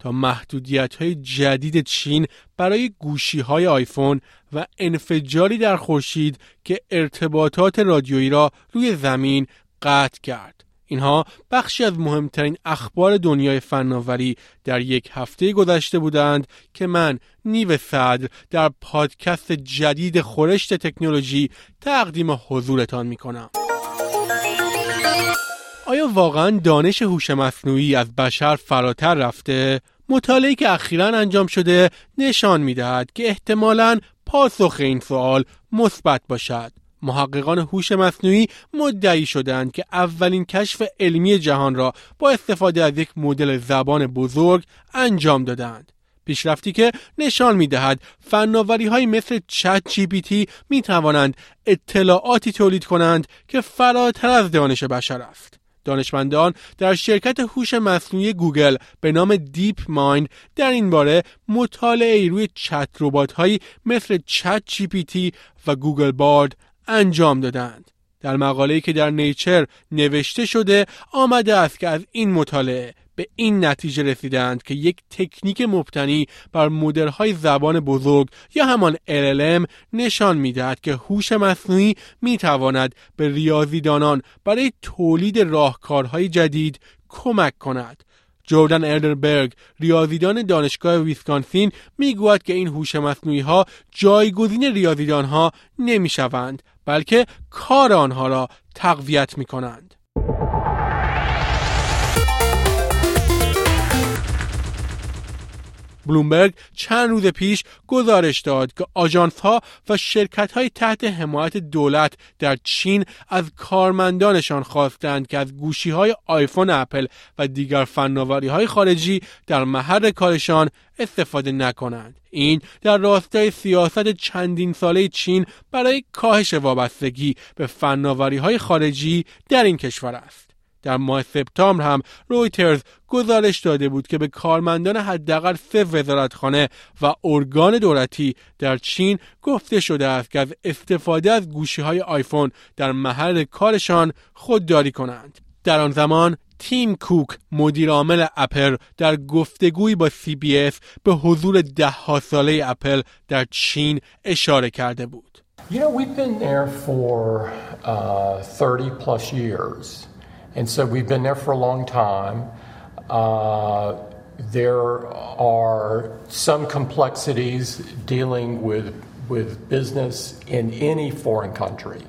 تا محدودیت های جدید چین برای گوشی های آیفون و انفجاری در خورشید که ارتباطات رادیویی را روی زمین قطع کرد. اینها بخشی از مهمترین اخبار دنیای فناوری در یک هفته گذشته بودند که من نیو صدر در پادکست جدید خورشت تکنولوژی تقدیم حضورتان می کنم. آیا واقعا دانش هوش مصنوعی از بشر فراتر رفته؟ مطالعه که اخیرا انجام شده نشان می‌دهد که احتمالا پاسخ این سوال مثبت باشد. محققان هوش مصنوعی مدعی شدند که اولین کشف علمی جهان را با استفاده از یک مدل زبان بزرگ انجام دادند. پیشرفتی که نشان می دهد فناوری های مثل ChatGPT می توانند اطلاعاتی تولید کنند که فراتر از دانش بشر است. دانشمندان در شرکت هوش مصنوعی گوگل به نام DeepMind در این باره مطالعه روی چت ربات هایی مثل ChatGPT و Google Bard انجام دادند. در مقاله‌ای که در Nature نوشته شده آمده است که از این مطالعه به این نتیجه رسیدند که یک تکنیک مبتنی بر مدل‌های زبان بزرگ یا همان LLM نشان می‌دهد که هوش مصنوعی می‌تواند به ریاضیدانان برای تولید راهکارهای جدید کمک کند جردن اردربرگ ریاضیدان دانشگاه ویسکانسین می‌گوید که این هوش مصنوعی ها جایگزین ریاضیدان ها نمی شوند بلکه کار آنها را تقویت می کنند. بلومبرگ چند روز پیش گزارش داد که آژانس ها و شرکت های تحت حمایت دولت در چین از کارمندانشان خواستند که از گوشی های آیفون اپل و دیگر فناوری های خارجی در محل کارشان استفاده نکنند. این در راستای سیاست چندین ساله چین برای کاهش وابستگی به فناوری های خارجی در این کشور است. در ماه سپتامبر هم رویترز گزارش داده بود که به کارمندان حداقل سه وزارتخانه و ارگان دولتی در چین گفته شده است که از استفاده از گوشی های آیفون در محل کارشان خودداری کنند. در آن زمان تیم کوک مدیر عامل اپل در گفتگویی با CBS به حضور ده ها ساله اپل در چین اشاره کرده بود. You know, we've been there for uh, 30 plus years. And so we've been there for a long time. Uh, there are some complexities dealing with, with business in any foreign country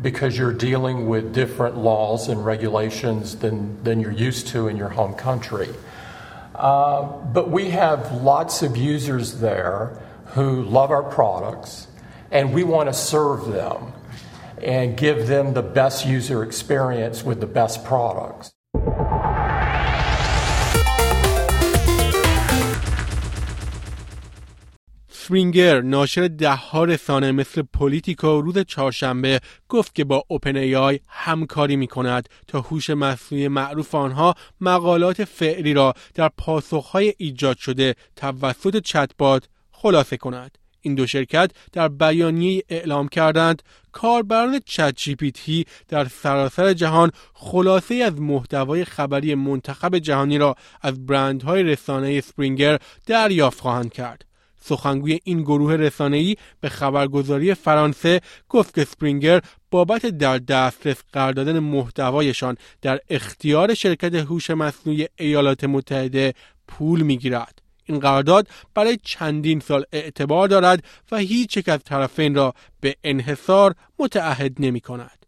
because you're dealing with different laws and regulations than, than you're used to in your home country. Uh, but we have lots of users there who love our products, and we want to serve them and give them the best user experience with the best products. سپرینگر ناشر ده ها رسانه مثل پولیتیکو روز چهارشنبه گفت که با اوپن ای آی همکاری می کند تا هوش مصنوعی معروف آنها مقالات فعلی را در پاسخهای ایجاد شده توسط چتبات خلاصه کند. این دو شرکت در بیانیه اعلام کردند کاربران چت جی در سراسر جهان خلاصه از محتوای خبری منتخب جهانی را از برندهای رسانه سپرینگر دریافت خواهند کرد. سخنگوی این گروه رسانه‌ای به خبرگزاری فرانسه گفت که سپرینگر بابت در دسترس قرار دادن محتوایشان در اختیار شرکت هوش مصنوعی ایالات متحده پول می‌گیرد. این قرارداد برای چندین سال اعتبار دارد و هیچ یک از طرفین را به انحصار متعهد نمی کند.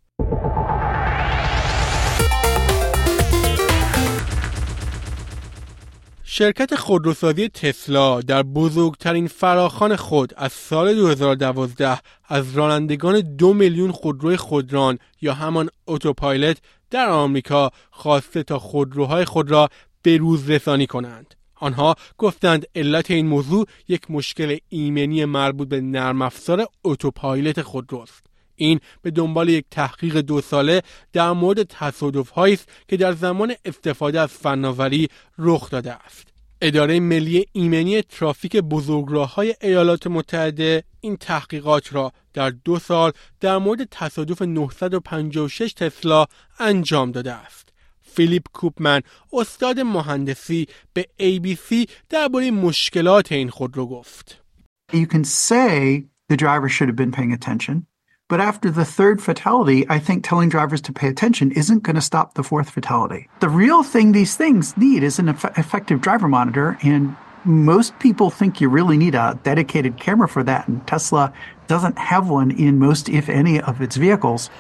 شرکت خودروسازی تسلا در بزرگترین فراخان خود از سال 2012 از رانندگان دو میلیون خودروی خودران یا همان اتوپایلت در آمریکا خواسته تا خودروهای خود را به روز رسانی کنند. آنها گفتند علت این موضوع یک مشکل ایمنی مربوط به نرم افزار اتوپایلت خودروست. این به دنبال یک تحقیق دو ساله در مورد تصادف است که در زمان استفاده از فناوری رخ داده است. اداره ملی ایمنی ترافیک بزرگراه های ایالات متحده این تحقیقات را در دو سال در مورد تصادف 956 تسلا انجام داده است. فیلیپ کوپمن استاد مهندسی به ABC درباره مشکلات این خودرو گفت. You can say the driver should have been paying attention. But after the third fatality, I think telling drivers to pay attention isn't going to stop the fourth fatality. The real thing these things need is an eff- effective driver monitor, and most people think you really need a dedicated camera for that, and Tesla doesn't have one in most, if any, of its vehicles.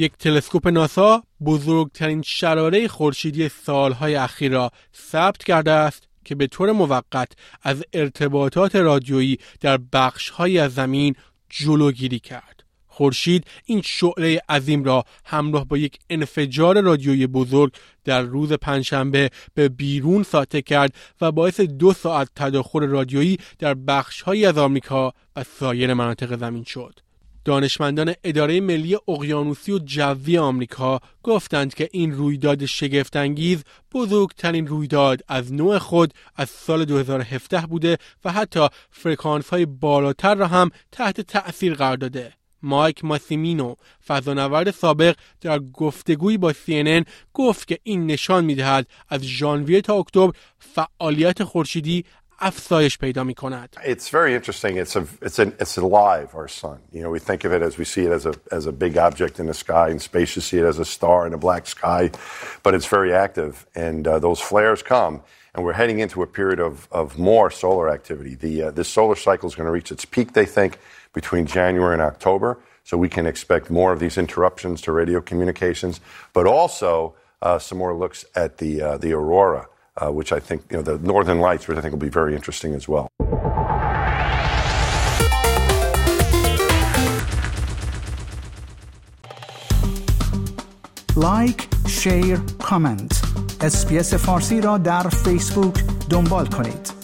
یک تلسکوپ ناسا بزرگترین شراره خورشیدی سالهای اخیر را ثبت کرده است که به طور موقت از ارتباطات رادیویی در بخشهایی از زمین جلوگیری کرد. خورشید این شعله عظیم را همراه با یک انفجار رادیویی بزرگ در روز پنجشنبه به بیرون ساطع کرد و باعث دو ساعت تداخل رادیویی در بخشهایی از آمریکا و سایر مناطق زمین شد. دانشمندان اداره ملی اقیانوسی و جوی آمریکا گفتند که این رویداد شگفتانگیز بزرگترین رویداد از نوع خود از سال 2017 بوده و حتی فرکانس های بالاتر را هم تحت تأثیر قرار داده. مایک ماسیمینو فضانورد سابق در گفتگویی با CNN گفت که این نشان می‌دهد از ژانویه تا اکتبر فعالیت خورشیدی افزایش پیدا می کند. It's very interesting. It's a, it's an, it's alive, our sun. You know, we think of it as we see it as a, as a big object in the sky. In space, you see it as a star in a black sky, but it's very active. And uh, those flares come, and we're heading into a period of, of more solar activity. The, uh, this solar cycle is going to reach its peak, they think, between January and October. So we can expect more of these interruptions to radio communications, but also uh, some more looks at the, uh, the aurora uh, which I think, you know, the Northern Lights, which I think will be very interesting as well. لایک، شیر، کامنت. اسپیس فارسی را در فیسبوک دنبال کنید.